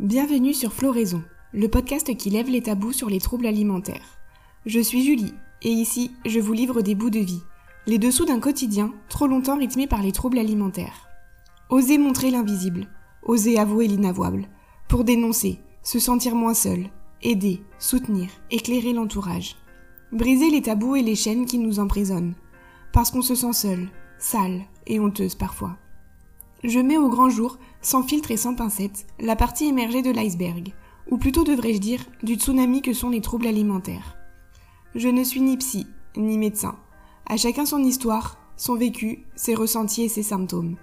Bienvenue sur Floraison, le podcast qui lève les tabous sur les troubles alimentaires. Je suis Julie, et ici, je vous livre des bouts de vie, les dessous d'un quotidien trop longtemps rythmé par les troubles alimentaires. Osez montrer l'invisible, osez avouer l'inavouable, pour dénoncer, se sentir moins seul, aider, soutenir, éclairer l'entourage. Briser les tabous et les chaînes qui nous emprisonnent, parce qu'on se sent seul, sale et honteuse parfois. Je mets au grand jour, sans filtre et sans pincette, la partie émergée de l'iceberg, ou plutôt devrais-je dire du tsunami que sont les troubles alimentaires. Je ne suis ni psy, ni médecin. À chacun son histoire, son vécu, ses ressentis et ses symptômes.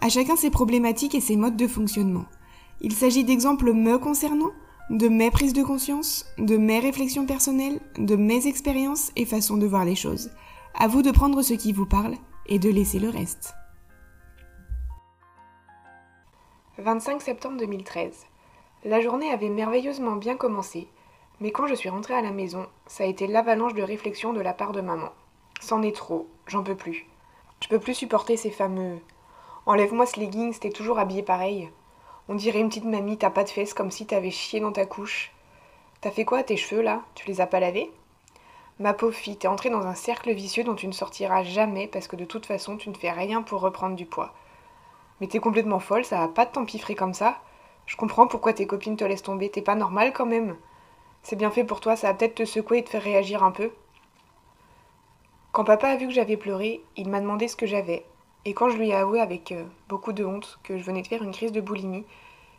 À chacun ses problématiques et ses modes de fonctionnement. Il s'agit d'exemples me concernant, de mes prises de conscience, de mes réflexions personnelles, de mes expériences et façons de voir les choses. À vous de prendre ce qui vous parle et de laisser le reste. 25 septembre 2013. La journée avait merveilleusement bien commencé, mais quand je suis rentrée à la maison, ça a été l'avalanche de réflexions de la part de maman. C'en est trop, j'en peux plus. Je peux plus supporter ces fameux Enlève-moi ce legging, t'es toujours habillé pareil. On dirait une petite mamie, t'as pas de fesses comme si t'avais chié dans ta couche. T'as fait quoi à tes cheveux là? Tu les as pas lavés? Ma pauvre fille, t'es entrée dans un cercle vicieux dont tu ne sortiras jamais parce que de toute façon tu ne fais rien pour reprendre du poids. Mais t'es complètement folle, ça va pas de t'empiffrer comme ça. Je comprends pourquoi tes copines te laissent tomber, t'es pas normal quand même. C'est bien fait pour toi, ça va peut-être te secouer et te faire réagir un peu. Quand papa a vu que j'avais pleuré, il m'a demandé ce que j'avais. Et quand je lui ai avoué avec euh, beaucoup de honte que je venais de faire une crise de boulimie,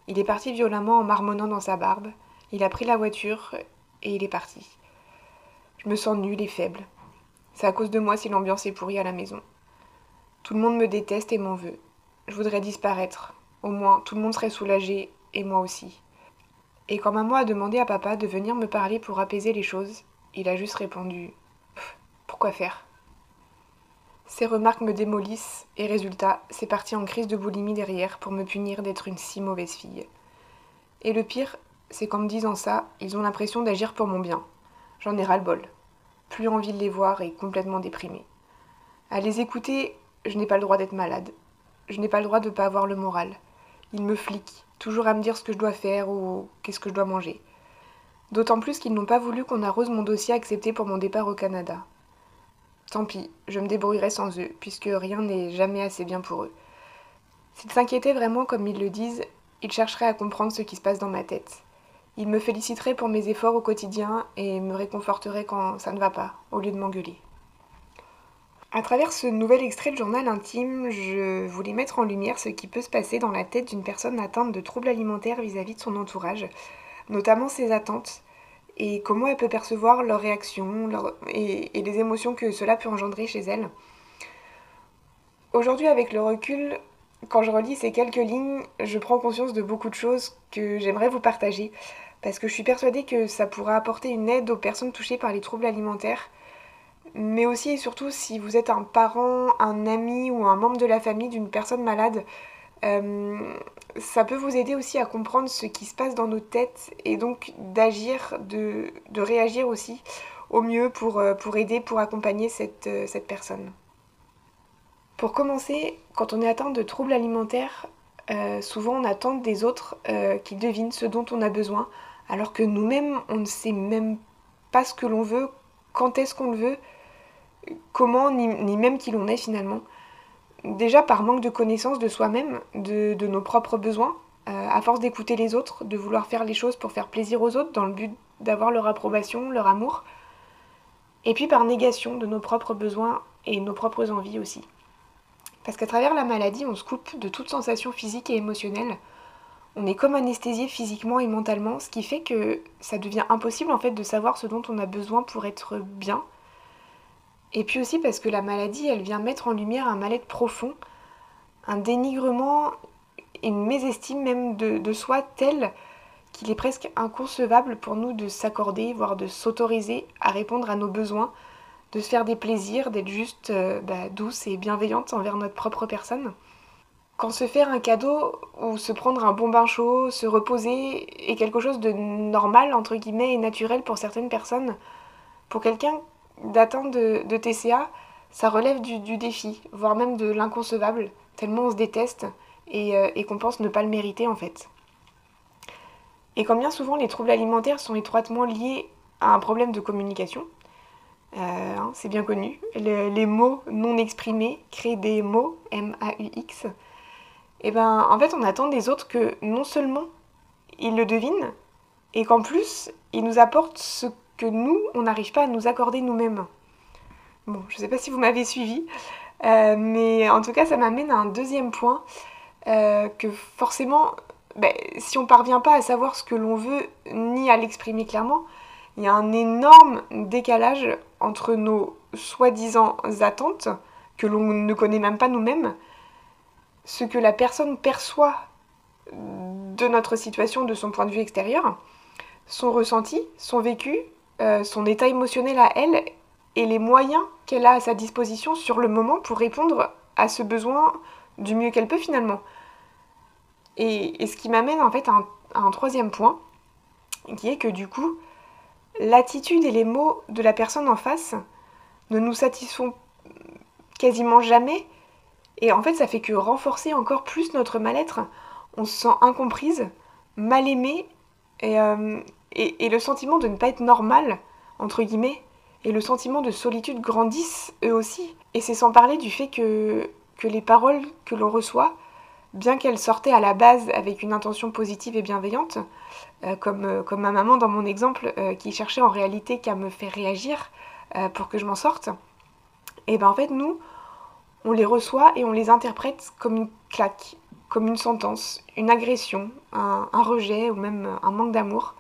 il est parti violemment en marmonnant dans sa barbe. Il a pris la voiture et il est parti. Je me sens nulle et faible. C'est à cause de moi si l'ambiance est pourrie à la maison. Tout le monde me déteste et m'en veut. Je voudrais disparaître. Au moins, tout le monde serait soulagé, et moi aussi. Et quand maman a demandé à papa de venir me parler pour apaiser les choses, il a juste répondu Pourquoi faire? Ces remarques me démolissent, et résultat, c'est parti en crise de boulimie derrière pour me punir d'être une si mauvaise fille. Et le pire, c'est qu'en me disant ça, ils ont l'impression d'agir pour mon bien. J'en ai ras-le-bol. Plus envie de les voir et complètement déprimée. À les écouter, je n'ai pas le droit d'être malade, je n'ai pas le droit de ne pas avoir le moral. Ils me fliquent, toujours à me dire ce que je dois faire ou qu'est-ce que je dois manger. D'autant plus qu'ils n'ont pas voulu qu'on arrose mon dossier accepté pour mon départ au Canada. Tant pis, je me débrouillerai sans eux, puisque rien n'est jamais assez bien pour eux. S'ils s'inquiétaient vraiment comme ils le disent, ils chercheraient à comprendre ce qui se passe dans ma tête. Ils me féliciteraient pour mes efforts au quotidien et me réconforteraient quand ça ne va pas, au lieu de m'engueuler. À travers ce nouvel extrait de journal intime, je voulais mettre en lumière ce qui peut se passer dans la tête d'une personne atteinte de troubles alimentaires vis-à-vis de son entourage, notamment ses attentes, et comment elle peut percevoir leurs réactions et, les émotions que cela peut engendrer chez elle. Aujourd'hui, avec le recul, quand je relis ces quelques lignes, je prends conscience de beaucoup de choses que j'aimerais vous partager, parce que je suis persuadée que ça pourra apporter une aide aux personnes touchées par les troubles alimentaires mais aussi et surtout si vous êtes un parent, un ami ou un membre de la famille d'une personne malade, euh, ça peut vous aider aussi à comprendre ce qui se passe dans nos têtes et donc d'agir, de, réagir aussi au mieux pour, euh, pour aider, pour accompagner cette, euh, cette personne. Pour commencer, quand on est atteint de troubles alimentaires, souvent on attend des autres qu'ils devinent ce dont on a besoin, alors que nous-mêmes, on ne sait même pas ce que l'on veut, quand est-ce qu'on le veut, comment ni, même qui l'on est finalement. Déjà par manque de connaissance de soi-même, de, nos propres besoins, euh, à force d'écouter les autres, de vouloir faire les choses pour faire plaisir aux autres dans le but d'avoir leur approbation, leur amour. Et puis par négation de nos propres besoins et nos propres envies aussi. Parce qu'à travers la maladie, on se coupe de toute sensation physique et émotionnelle. On est comme anesthésié physiquement et mentalement, ce qui fait que ça devient impossible en fait de savoir ce dont on a besoin pour être bien et puis aussi parce que la maladie, elle vient mettre en lumière un mal-être profond, un dénigrement, une mésestime même de, soi telle qu'il est presque inconcevable pour nous de s'accorder, voire de s'autoriser à répondre à nos besoins, de se faire des plaisirs, d'être juste euh, bah, douce et bienveillante envers notre propre personne. Quand se faire un cadeau ou se prendre un bon bain chaud, se reposer est quelque chose de normal, entre guillemets, et naturel pour certaines personnes, pour quelqu'un d'atteindre de, TCA, ça relève du, défi, voire même de l'inconcevable, tellement on se déteste et, euh, et qu'on pense ne pas le mériter en fait. Et comme bien souvent les troubles alimentaires sont étroitement liés à un problème de communication, euh, hein, c'est bien connu, les mots non exprimés créent des mots, M-A-U-X, et ben en fait on attend des autres que non seulement ils le devinent, et qu'en plus ils nous apportent ce que nous, on n'arrive pas à nous accorder nous-mêmes. Bon, je ne sais pas si vous m'avez suivi, euh, mais en tout cas ça m'amène à un deuxième point, euh, que forcément ben, si on parvient pas à savoir ce que l'on veut ni à l'exprimer clairement, il y a un énorme décalage entre nos soi-disant attentes, que l'on ne connaît même pas nous-mêmes, ce que la personne perçoit de notre situation, de son point de vue extérieur, son ressenti, son vécu, euh, son état émotionnel à elle, et les moyens qu'elle a à sa disposition sur le moment pour répondre à ce besoin du mieux qu'elle peut finalement. Et, ce qui m'amène en fait à un, troisième point, qui est que du coup, l'attitude et les mots de la personne en face ne nous satisfont quasiment jamais. Et en fait, ça fait que renforcer encore plus notre mal-être. On se sent incomprise, mal aimée, et, euh, et, le sentiment de ne pas être normal, entre guillemets, et le sentiment de solitude grandissent eux aussi. Et c'est sans parler du fait que, que les paroles que l'on reçoit bien qu'elle sortait à la base avec une intention positive et bienveillante, euh, comme, euh, comme ma maman dans mon exemple, euh, qui cherchait en réalité qu'à me faire réagir pour que je m'en sorte, et ben en fait nous, on les reçoit et on les interprète comme une claque, comme une sentence, une agression, un, rejet ou même un manque d'amour.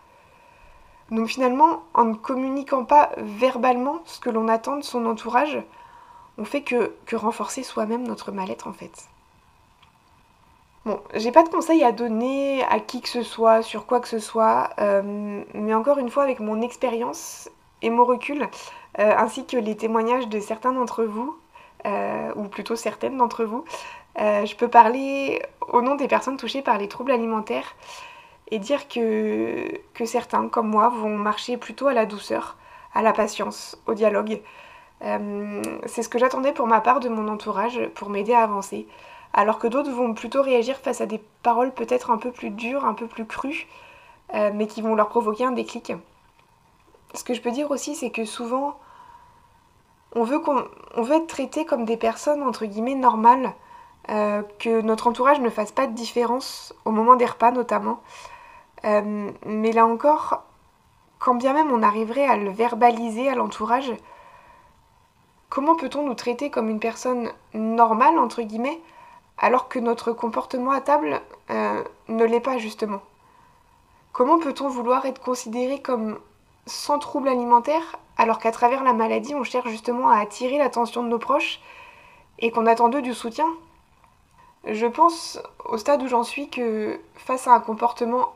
Donc finalement, en ne communiquant pas verbalement ce que l'on attend de son entourage, on fait que, renforcer soi-même notre mal-être en fait. Bon, j'ai pas de conseils à donner à qui que ce soit, sur quoi que ce soit, euh, mais encore une fois, avec mon expérience et mon recul, euh, ainsi que les témoignages de certains d'entre vous, euh, ou plutôt certaines d'entre vous, je peux parler au nom des personnes touchées par les troubles alimentaires et dire que, que certains, comme moi, vont marcher plutôt à la douceur, à la patience, au dialogue. C'est ce que j'attendais pour ma part de mon entourage, pour m'aider à avancer alors que d'autres vont plutôt réagir face à des paroles peut-être un peu plus dures, un peu plus crues, euh, mais qui vont leur provoquer un déclic. Ce que je peux dire aussi, c'est que souvent, on veut, veut être traité comme des personnes, entre guillemets, normales, euh, que notre entourage ne fasse pas de différence au moment des repas notamment. Euh, mais là encore, quand bien même on arriverait à le verbaliser à l'entourage, comment peut-on nous traiter comme une personne normale, entre guillemets, alors que notre comportement à table euh, ne l'est pas justement? Comment peut-on vouloir être considéré comme sans trouble alimentaire alors qu'à travers la maladie on cherche justement à attirer l'attention de nos proches et qu'on attend d'eux du soutien? Je pense au stade où j'en suis que face à un comportement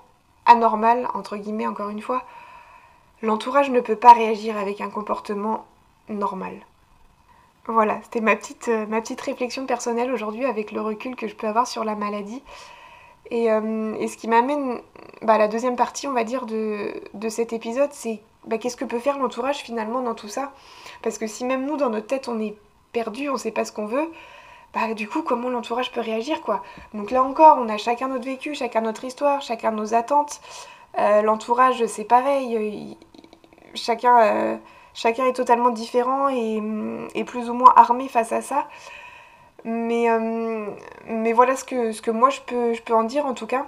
anormal, entre guillemets encore une fois, l'entourage ne peut pas réagir avec un comportement normal. Voilà, c'était ma petite, euh, ma petite réflexion personnelle aujourd'hui avec le recul que je peux avoir sur la maladie. Et, euh, ce qui m'amène bah, à la deuxième partie, on va dire, de, cet épisode, c'est bah, qu'est-ce que peut faire l'entourage finalement dans tout ça? Parce que si même nous, dans notre tête, on est perdu, on ne sait pas ce qu'on veut, bah du coup, comment l'entourage peut réagir, quoi? Donc là encore, on a chacun notre vécu, chacun notre histoire, chacun nos attentes. Euh, l'entourage, c'est pareil, chacun chacun est totalement différent et, plus ou moins armé face à ça. Mais, euh, mais voilà ce que, ce que moi je peux, je peux en dire en tout cas.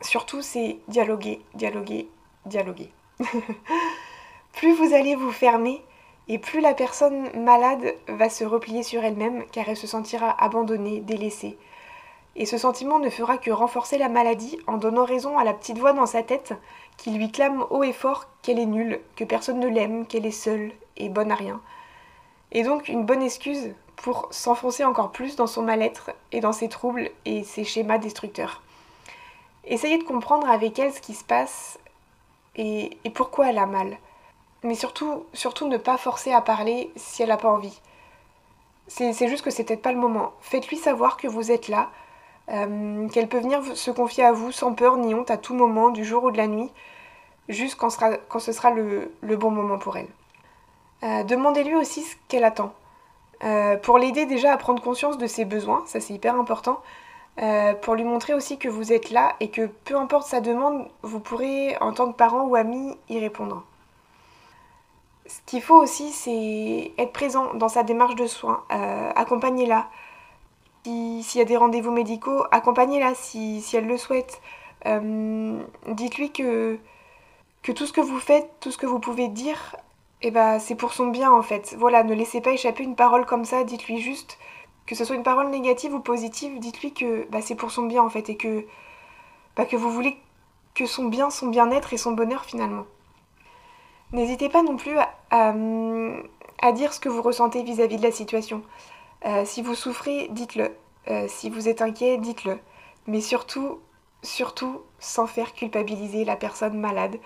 Surtout c'est dialoguer, dialoguer, dialoguer. plus vous allez vous fermer et plus la personne malade va se replier sur elle-même car elle se sentira abandonnée, délaissée. Et ce sentiment ne fera que renforcer la maladie en donnant raison à la petite voix dans sa tête qui lui clame haut et fort qu'elle est nulle, que personne ne l'aime, qu'elle est seule et bonne à rien. Et donc une bonne excuse pour s'enfoncer encore plus dans son mal-être et dans ses troubles et ses schémas destructeurs. Essayez de comprendre avec elle ce qui se passe et, pourquoi elle a mal. Mais surtout, surtout ne pas forcer à parler si elle n'a pas envie. C'est juste que c'est peut-être pas le moment. Faites-lui savoir que vous êtes là, euh, qu'elle peut venir se confier à vous sans peur ni honte à tout moment, du jour ou de la nuit, juste quand, ce sera le, bon moment pour elle. Euh, demandez-lui aussi ce qu'elle attend. Euh, pour l'aider déjà à prendre conscience de ses besoins, ça c'est hyper important, pour lui montrer aussi que vous êtes là et que peu importe sa demande, vous pourrez en tant que parent ou ami y répondre. Ce qu'il faut aussi, c'est être présent dans sa démarche de soins, euh, accompagnez-la. S'il y a des rendez-vous médicaux, accompagnez-la si, si, elle le souhaite. Euh, dites-lui que, que tout ce que vous faites, tout ce que vous pouvez dire, eh ben, c'est pour son bien en fait. Voilà, ne laissez pas échapper une parole comme ça, dites-lui juste que ce soit une parole négative ou positive, dites-lui que bah, c'est pour son bien en fait et que, bah, que vous voulez que son bien, son bien-être et son bonheur finalement. N'hésitez pas non plus à, dire ce que vous ressentez vis-à-vis de la situation. Euh, si vous souffrez, dites-le. Euh, si vous êtes inquiet, dites-le. Mais surtout, surtout, sans faire culpabiliser la personne malade,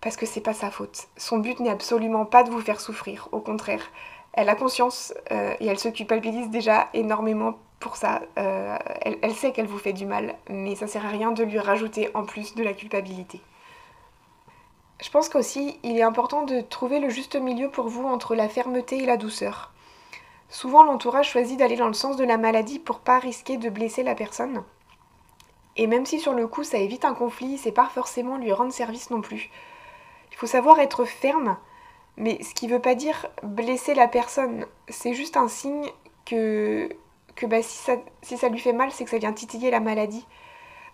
parce que c'est pas sa faute. Son but n'est absolument pas de vous faire souffrir, au contraire elle a conscience euh, et elle se culpabilise déjà énormément pour ça. Elle, sait qu'elle vous fait du mal, mais ça sert à rien de lui rajouter en plus de la culpabilité. Je pense qu'aussi, il est important de trouver le juste milieu pour vous entre la fermeté et la douceur. Souvent, l'entourage choisit d'aller dans le sens de la maladie pour pas risquer de blesser la personne. Et même si sur le coup ça évite un conflit, c'est pas forcément lui rendre service non plus. Il faut savoir être ferme, mais ce qui veut pas dire blesser la personne, c'est juste un signe que, que bah, si, ça, si ça lui fait mal, c'est que ça vient titiller la maladie.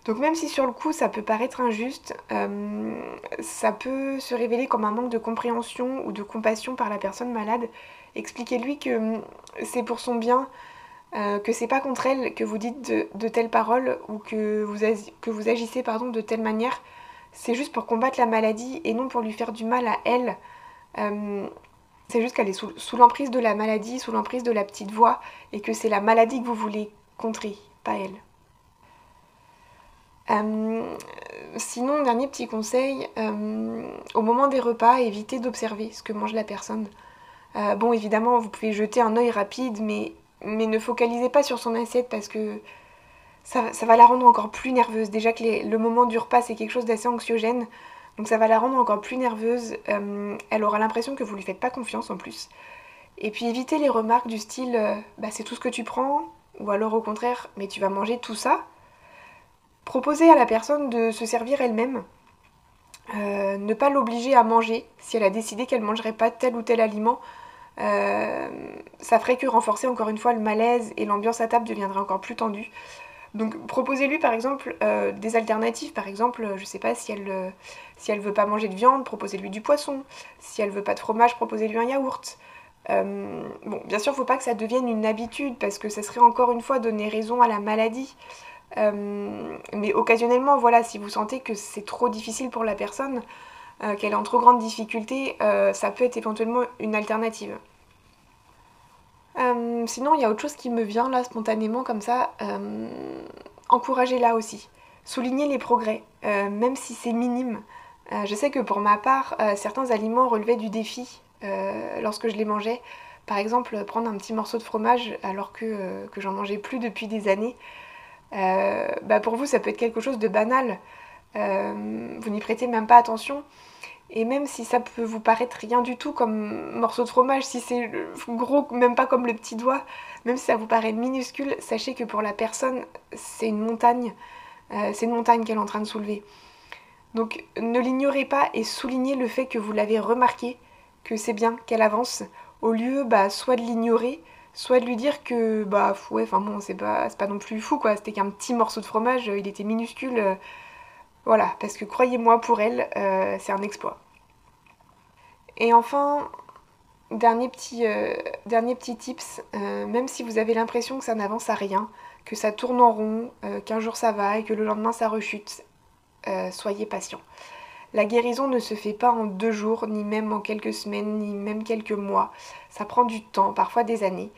Donc même si sur le coup ça peut paraître injuste, euh, ça peut se révéler comme un manque de compréhension ou de compassion par la personne malade. Expliquez-lui que hum, c'est pour son bien, euh, que c'est pas contre elle que vous dites de, telles paroles ou que vous, que vous agissez de telle manière. C'est juste pour combattre la maladie et non pour lui faire du mal à elle. Euh, c'est juste qu'elle est sous, l'emprise de la maladie, sous l'emprise de la petite voix, et que c'est la maladie que vous voulez contrer, pas elle. Euh, sinon, dernier petit conseil, euh, au moment des repas, évitez d'observer ce que mange la personne. bon, évidemment, vous pouvez jeter un œil rapide, mais, mais ne focalisez pas sur son assiette parce que ça, va la rendre encore plus nerveuse. Déjà que le moment du repas, c'est quelque chose d'assez anxiogène. Donc ça va la rendre encore plus nerveuse. Euh, elle aura l'impression que vous lui faites pas confiance en plus. Et puis évitez les remarques du style euh, bah, c'est tout ce que tu prends ou alors au contraire mais tu vas manger tout ça. Proposez à la personne de se servir elle-même. Euh, ne pas l'obliger à manger si elle a décidé qu'elle ne mangerait pas tel ou tel aliment. ça ferait que renforcer encore une fois le malaise et l'ambiance à table deviendrait encore plus tendue. Donc proposez-lui par exemple euh, des alternatives, par exemple, je sais pas si elle euh, veut pas manger de viande, proposez-lui du poisson. Si elle veut pas de fromage, proposez-lui un yaourt. Euh, bon, bien sûr, faut pas que ça devienne une habitude parce que ça serait encore une fois donner raison à la maladie. Mais occasionnellement, voilà, si vous sentez que c'est trop difficile pour la personne, qu'elle est en trop grande difficulté, ça peut être éventuellement une alternative. Euh, sinon, il y a autre chose qui me vient là spontanément comme ça. Euh, Encouragez-la aussi. Soulignez les progrès, euh, même si c'est minime. je sais que pour ma part, certains aliments relevaient du défi lorsque je les mangeais. Par exemple, prendre un petit morceau de fromage alors que, que j'en mangeais plus depuis des années. Bah pour vous, ça peut être quelque chose de banal. vous n'y prêtez même pas attention. Et même si ça peut vous paraître rien du tout comme morceau de fromage, si c'est gros, même pas comme le petit doigt, même si ça vous paraît minuscule, sachez que pour la personne, c'est une montagne. Euh, c'est une montagne qu'elle est en train de soulever. Donc ne l'ignorez pas et soulignez le fait que vous l'avez remarqué, que c'est bien qu'elle avance, au lieu bah, soit de l'ignorer, soit de lui dire que bah ouais, enfin bon, c'est pas, pas non plus fou quoi, c'était qu'un petit morceau de fromage, il était minuscule. Voilà, parce que croyez-moi, pour elle, euh, c'est un exploit. Et enfin, dernier petit, euh, tips, euh, même si vous avez l'impression que ça n'avance à rien, que ça tourne en rond, qu'un jour ça va et que le lendemain ça rechute, soyez patient. La guérison ne se fait pas en deux jours, ni même en quelques semaines, ni même quelques mois. Ça prend du temps, parfois des années.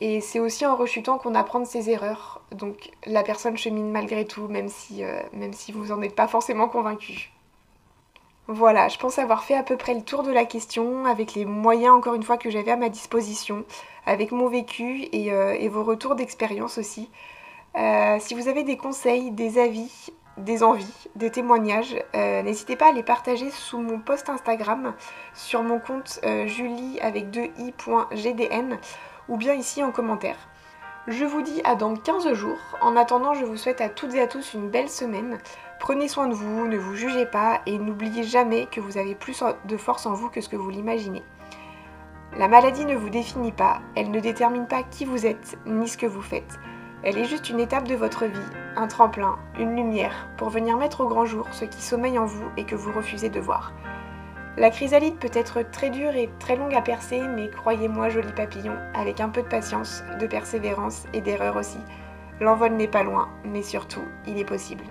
Et c'est aussi en rechutant qu'on apprend de ses erreurs. Donc la personne chemine malgré tout, même si, euh, même si vous n'en êtes pas forcément convaincu. Voilà, je pense avoir fait à peu près le tour de la question, avec les moyens encore une fois que j'avais à ma disposition, avec mon vécu et, euh, vos retours d'expérience aussi. Euh, si vous avez des conseils, des avis, des envies, des témoignages, n'hésitez pas à les partager sous mon post Instagram sur mon compte julie avec 2 i.gdn ou bien ici en commentaire. Je vous dis à dans 15 jours. En attendant, je vous souhaite à toutes et à tous une belle semaine. Prenez soin de vous, ne vous jugez pas et n'oubliez jamais que vous avez plus de force en vous que ce que vous l'imaginez. La maladie ne vous définit pas, elle ne détermine pas qui vous êtes ni ce que vous faites. Elle est juste une étape de votre vie, un tremplin, une lumière, pour venir mettre au grand jour ce qui sommeille en vous et que vous refusez de voir. La chrysalide peut être très dure et très longue à percer, mais croyez-moi, joli papillon, avec un peu de patience, de persévérance et d'erreur aussi, l'envol n'est pas loin, mais surtout, il est possible.